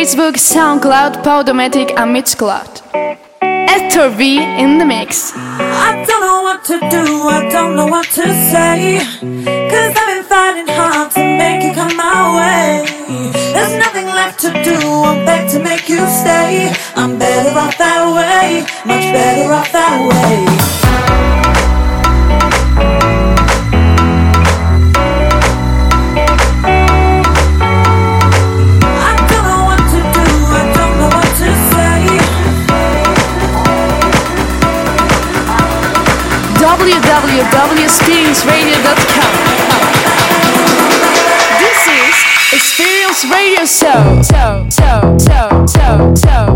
Facebook, SoundCloud, Podomatic and Mixcloud. Hector V in the mix. I don't know what to do, I don't know what to say. Cause I've been fighting hard to make you come my way. There's nothing left to do, I'm back to make you stay. I'm better off that way, www.experience.radio.com. This is Experience Radio Show. So, so, so, so, so,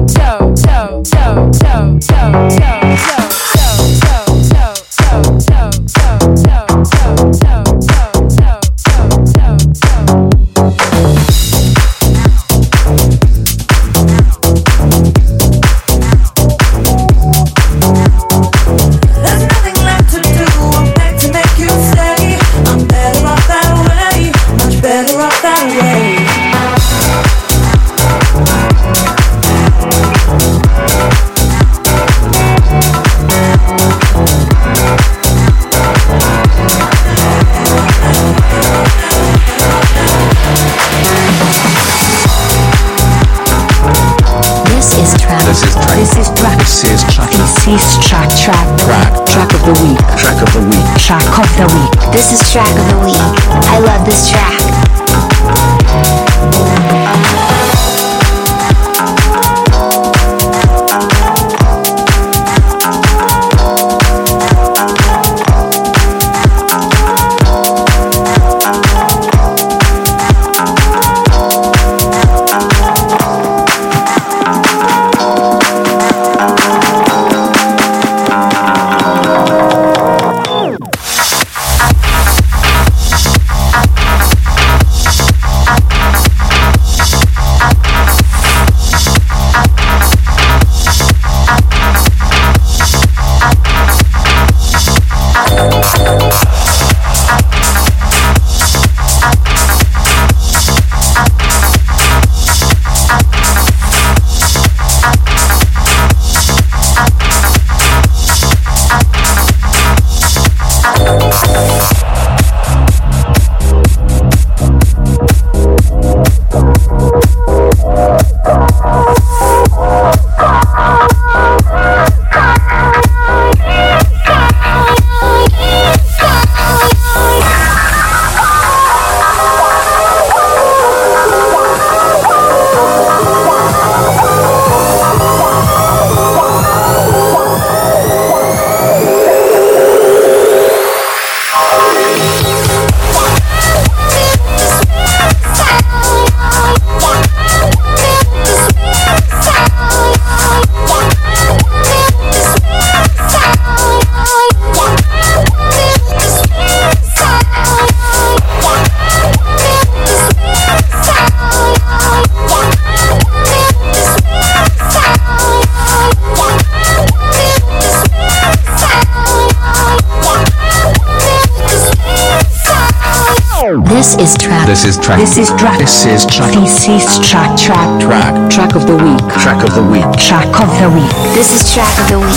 This is track. This is track. This is track. This is track. Track. Track. Track of the week. Track of the week. Track of the week. This is track of the week.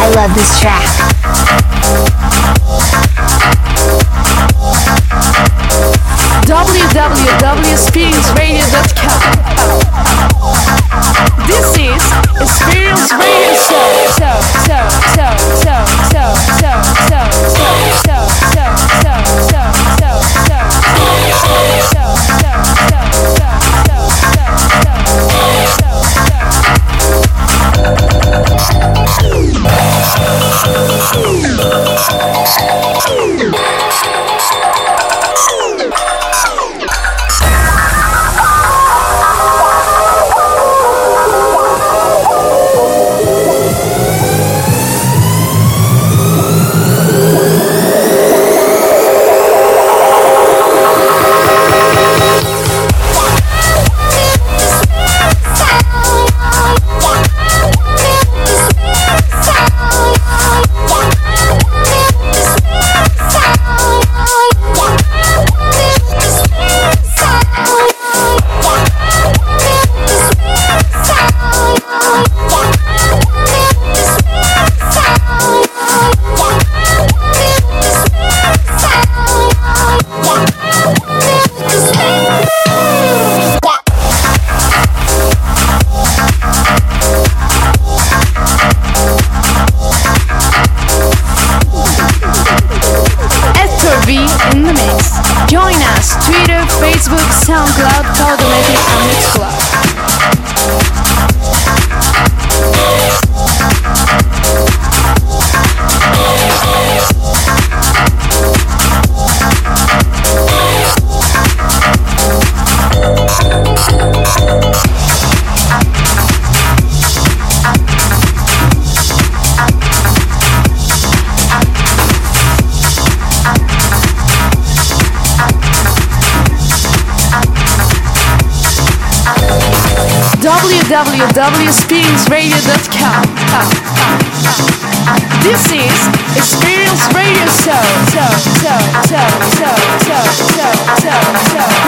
I love this track. www.experienceradio.com. This is Experience Radio Show. Thank you. wspsradio.com. This is Experience Radio Show. show, show, show, show, show, show, show, show.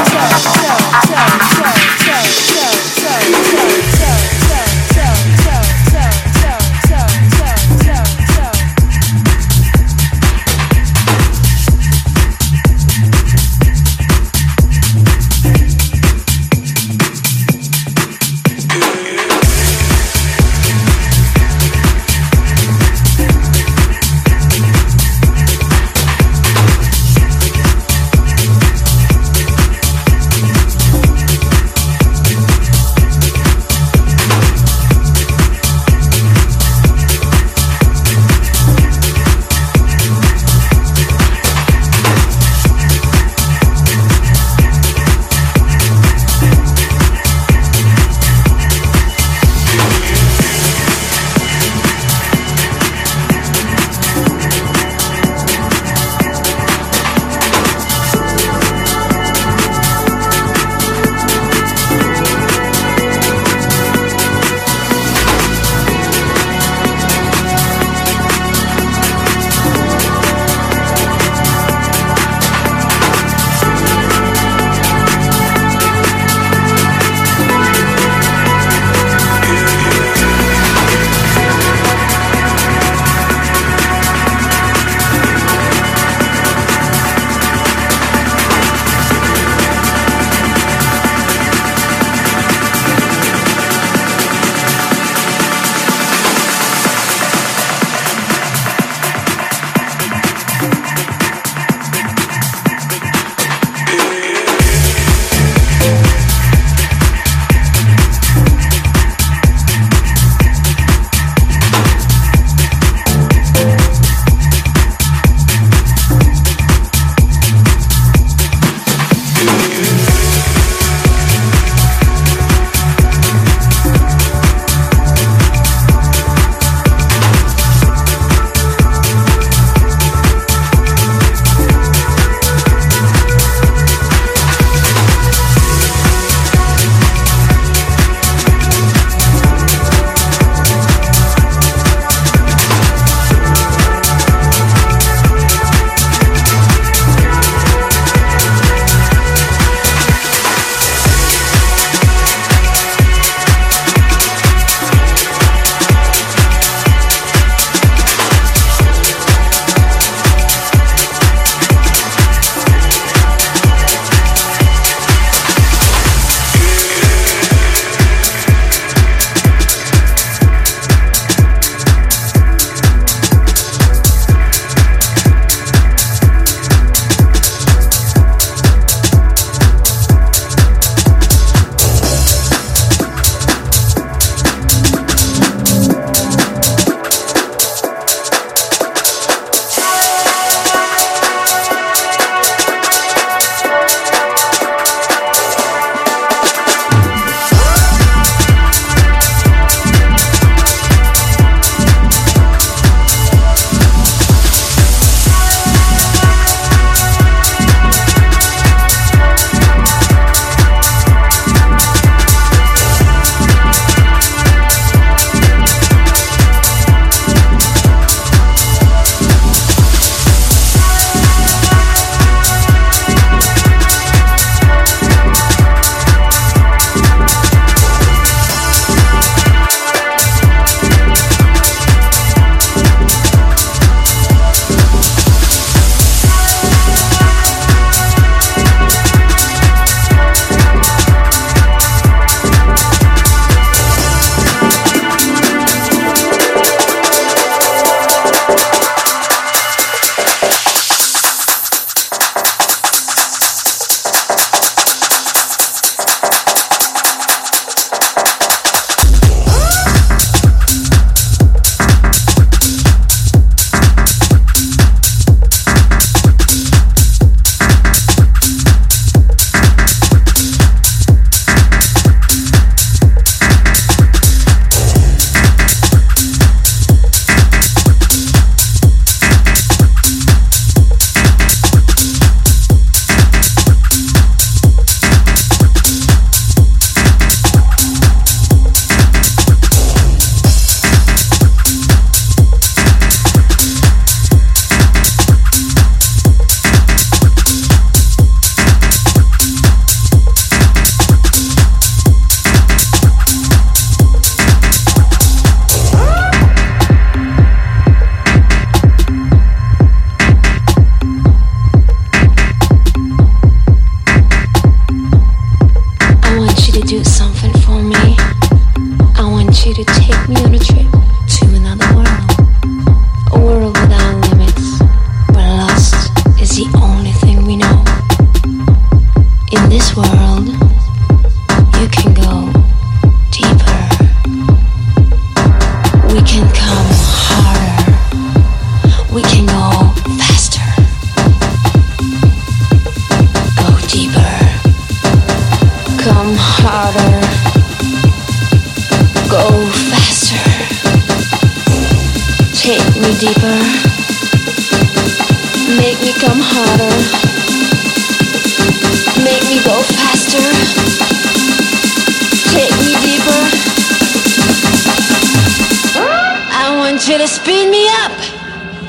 To speed me up.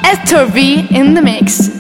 Hector V in the mix.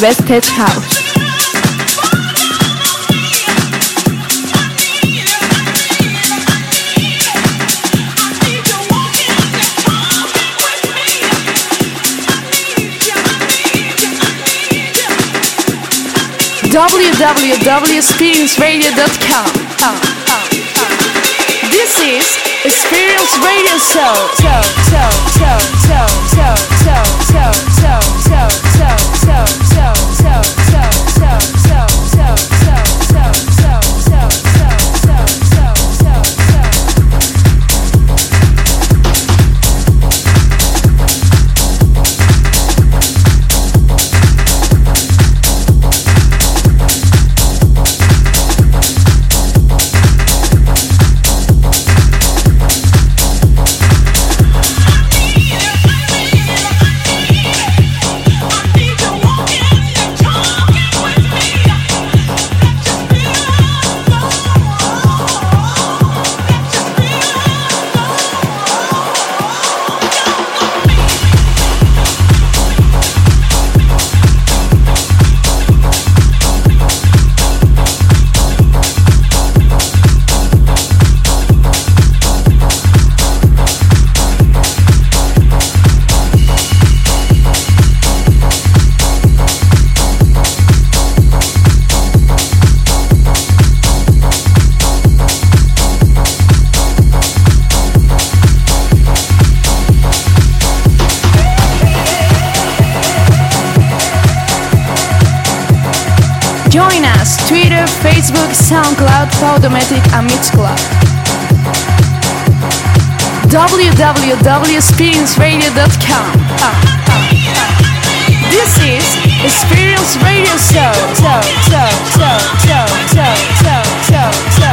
Rested House. www.experience.radio.com. This is Experience Radio Show. Show, show, show, show, show, show, show. SoundCloud, Podomatic a Mixcloud. www.experienceradio.com uh, uh. This is Experience Radio Show. show, show, show, show, show, show, show, show.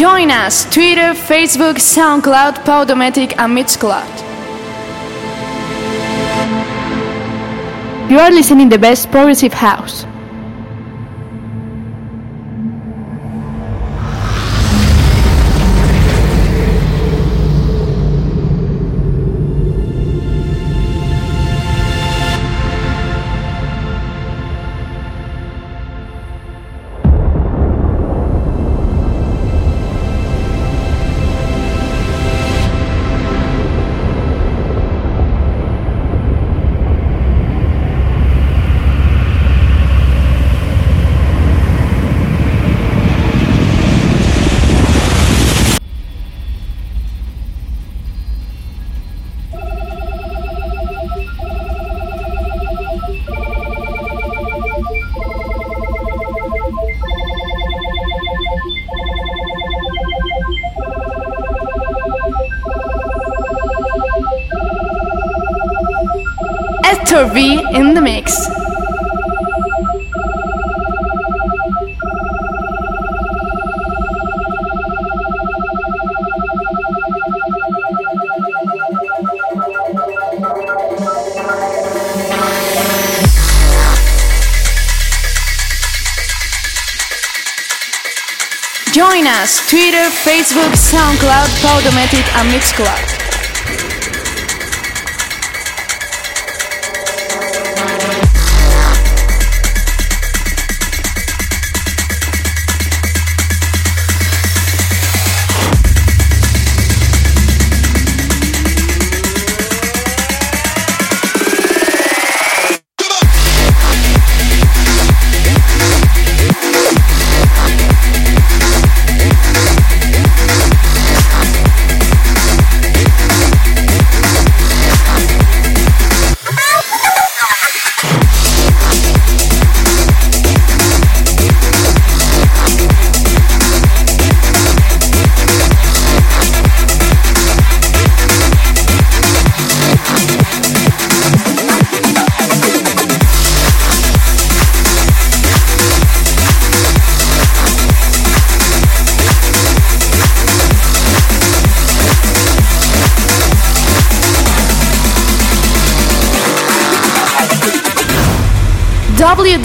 Join us Twitter, Facebook, SoundCloud, Podomatic and Mixcloud. You are listening the best progressive house. Twitter, Facebook, SoundCloud, Podomatic and Mixcloud.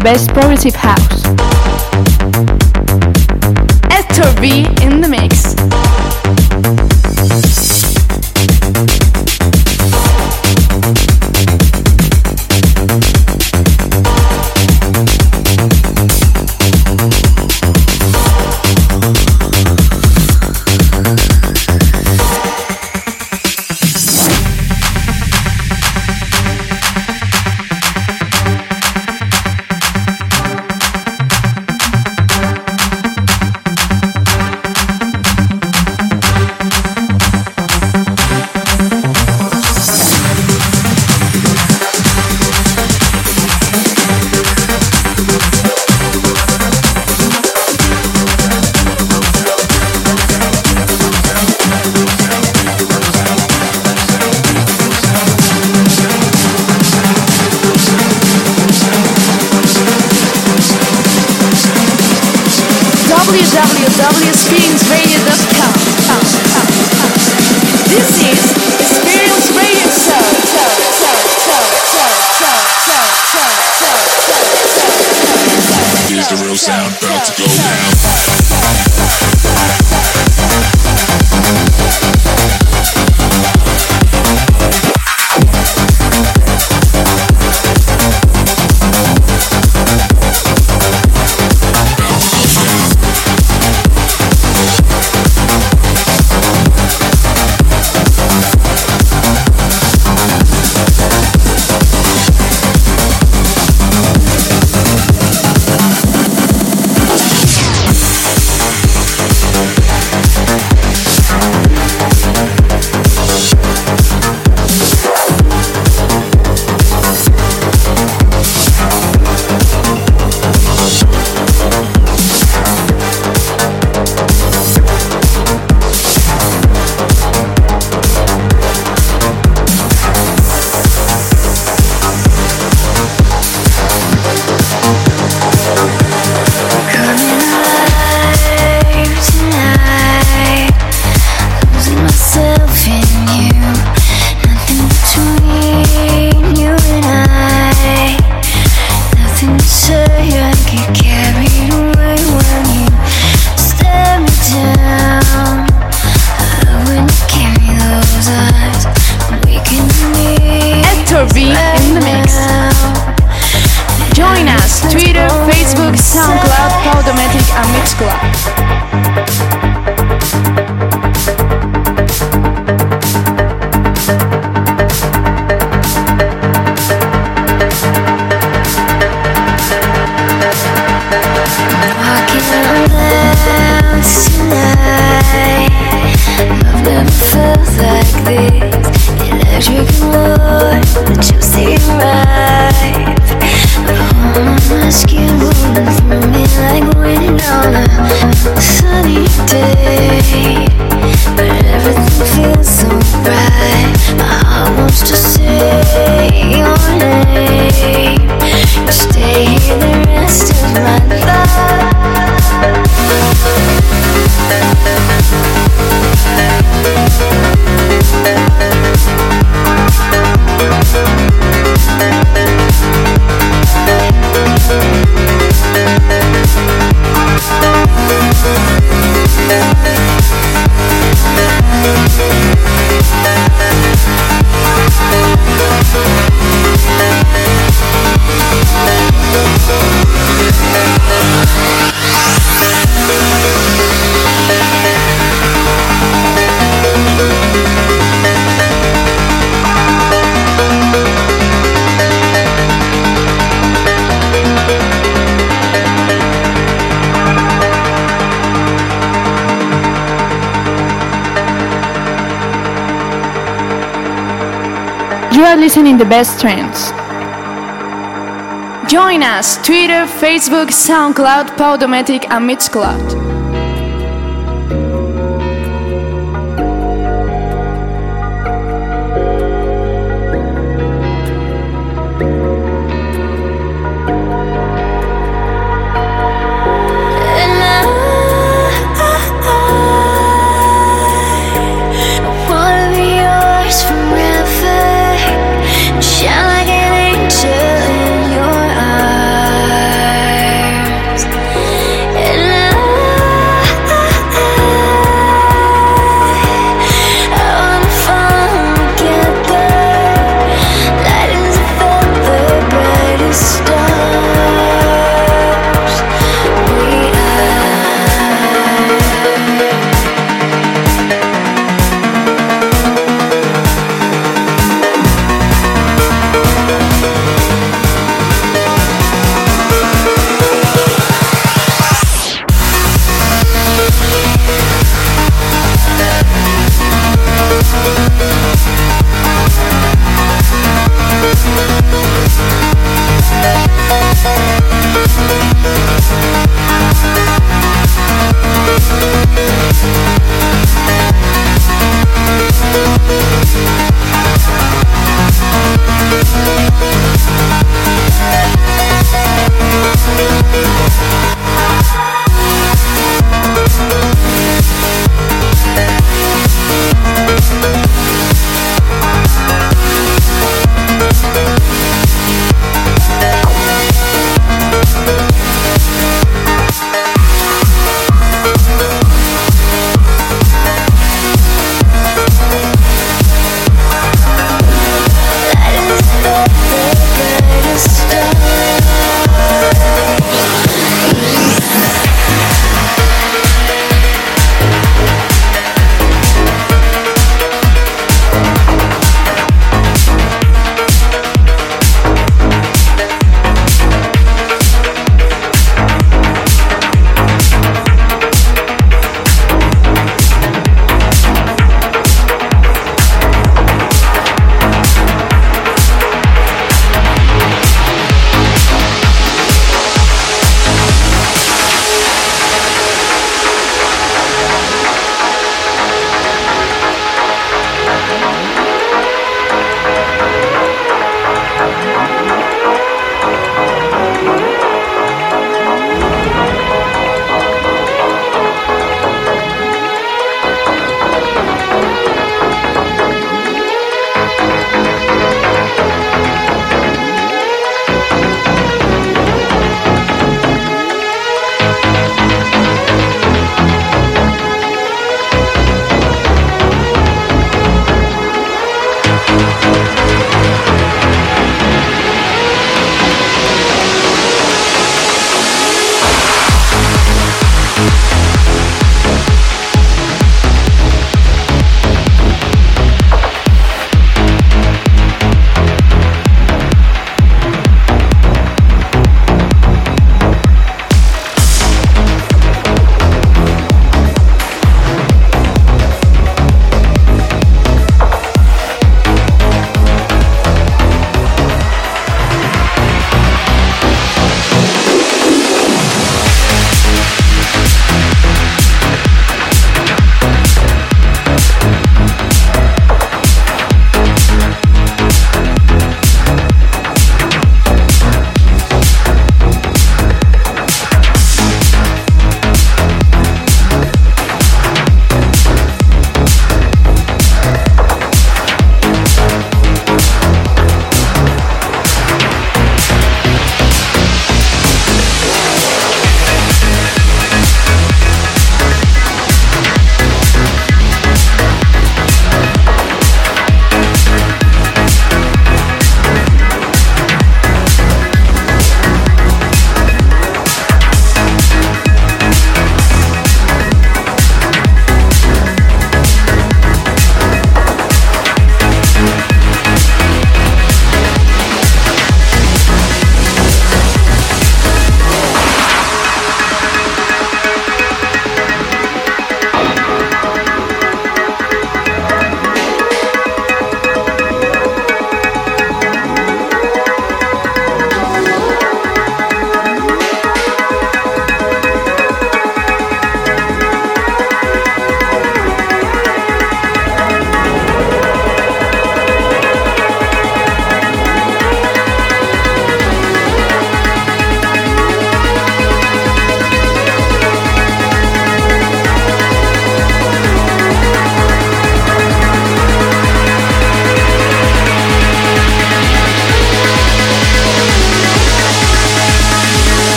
the best progressive house. Hector V are listening the best trends. Join us Twitter, Facebook, SoundCloud, Podomatic, and Mixcloud.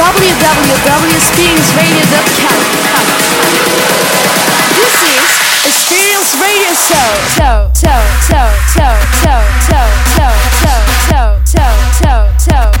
www.experienceradio.com. This is Experience Radio Show. So, so, so, so, so, so, so, so, so, so, so,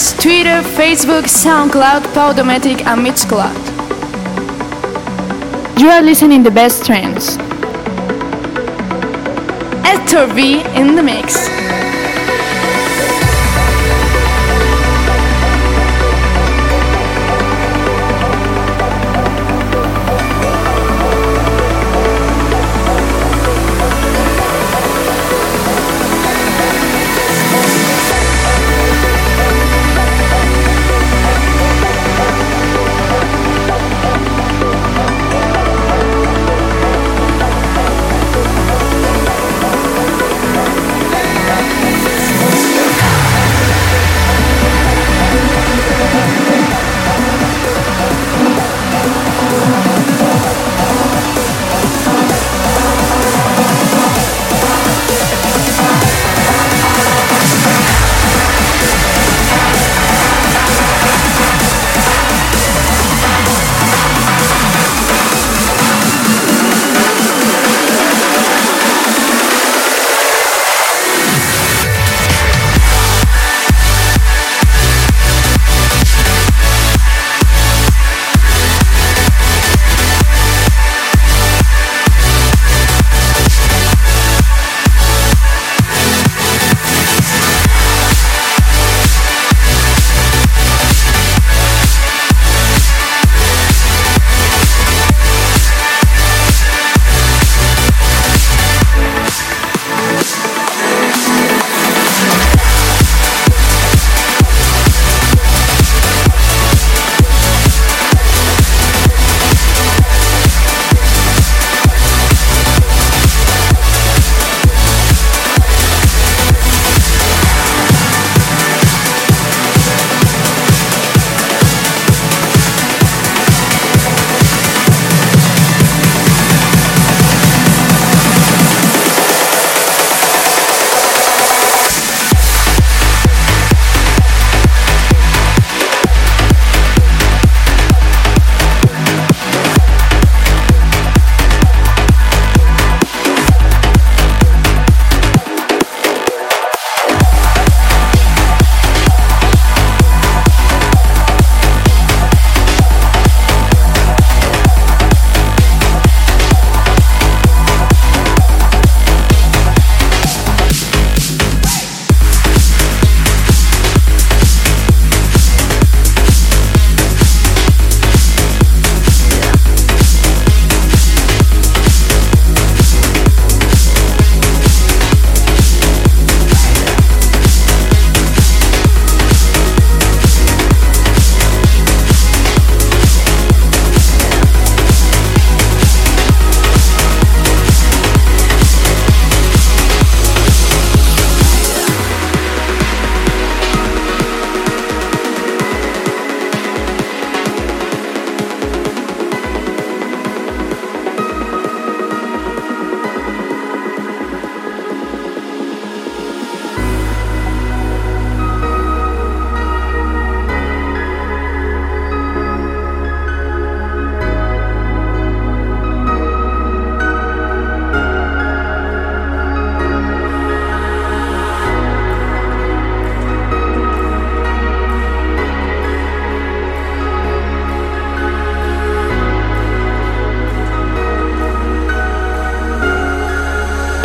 us Twitter, Facebook, SoundCloud, Podomatic, and Mixcloud. You are listening to the best trends. Hector V in the mix.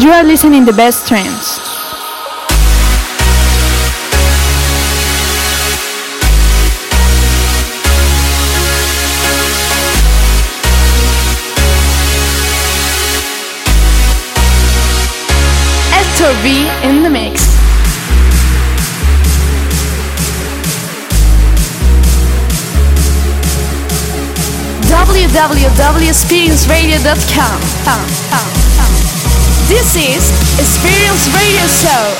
You are listening the best trends. Hector V in the mix. www.experienceradio.com. This is Experience Radio Show.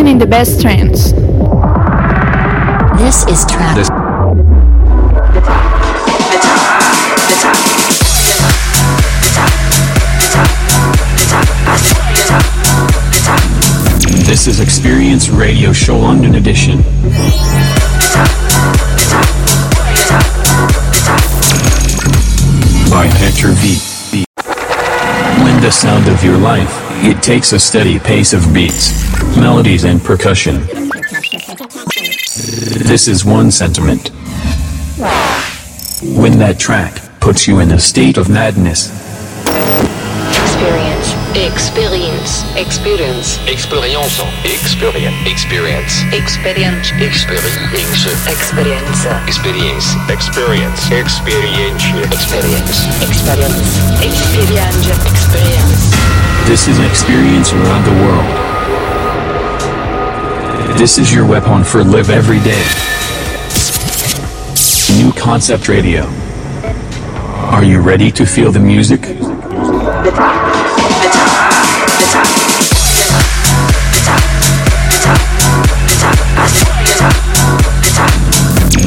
Listening the best trends. This is trap. This- This is Experience Radio Show London Edition. By Hector V. V. When the sound of your life, it takes a steady pace of beats, melodies and percussion. This is one sentiment. When that track puts you in a state of madness. Experience. Experience. Experience. Experience. Experience. Experience. Experience. Experience. Experience. Experience. Experience. Experience. Experience. Experience. Experience. Experience. This is an experience around the world. This is your weapon for live every day. new concept radio. Are you ready to feel the music?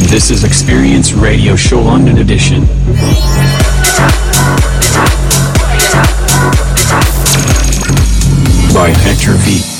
This is Experience Radio Show London Edition. By Hector V.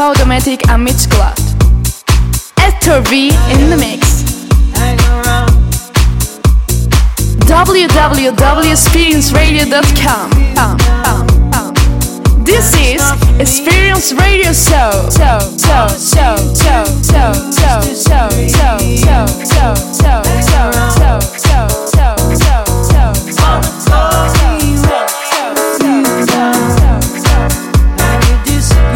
Podomatic and Mitch glad. Hector V in the mix. www.experienceradio.com. Um, um, um. This is Experience Radio Show. So, so, so, so.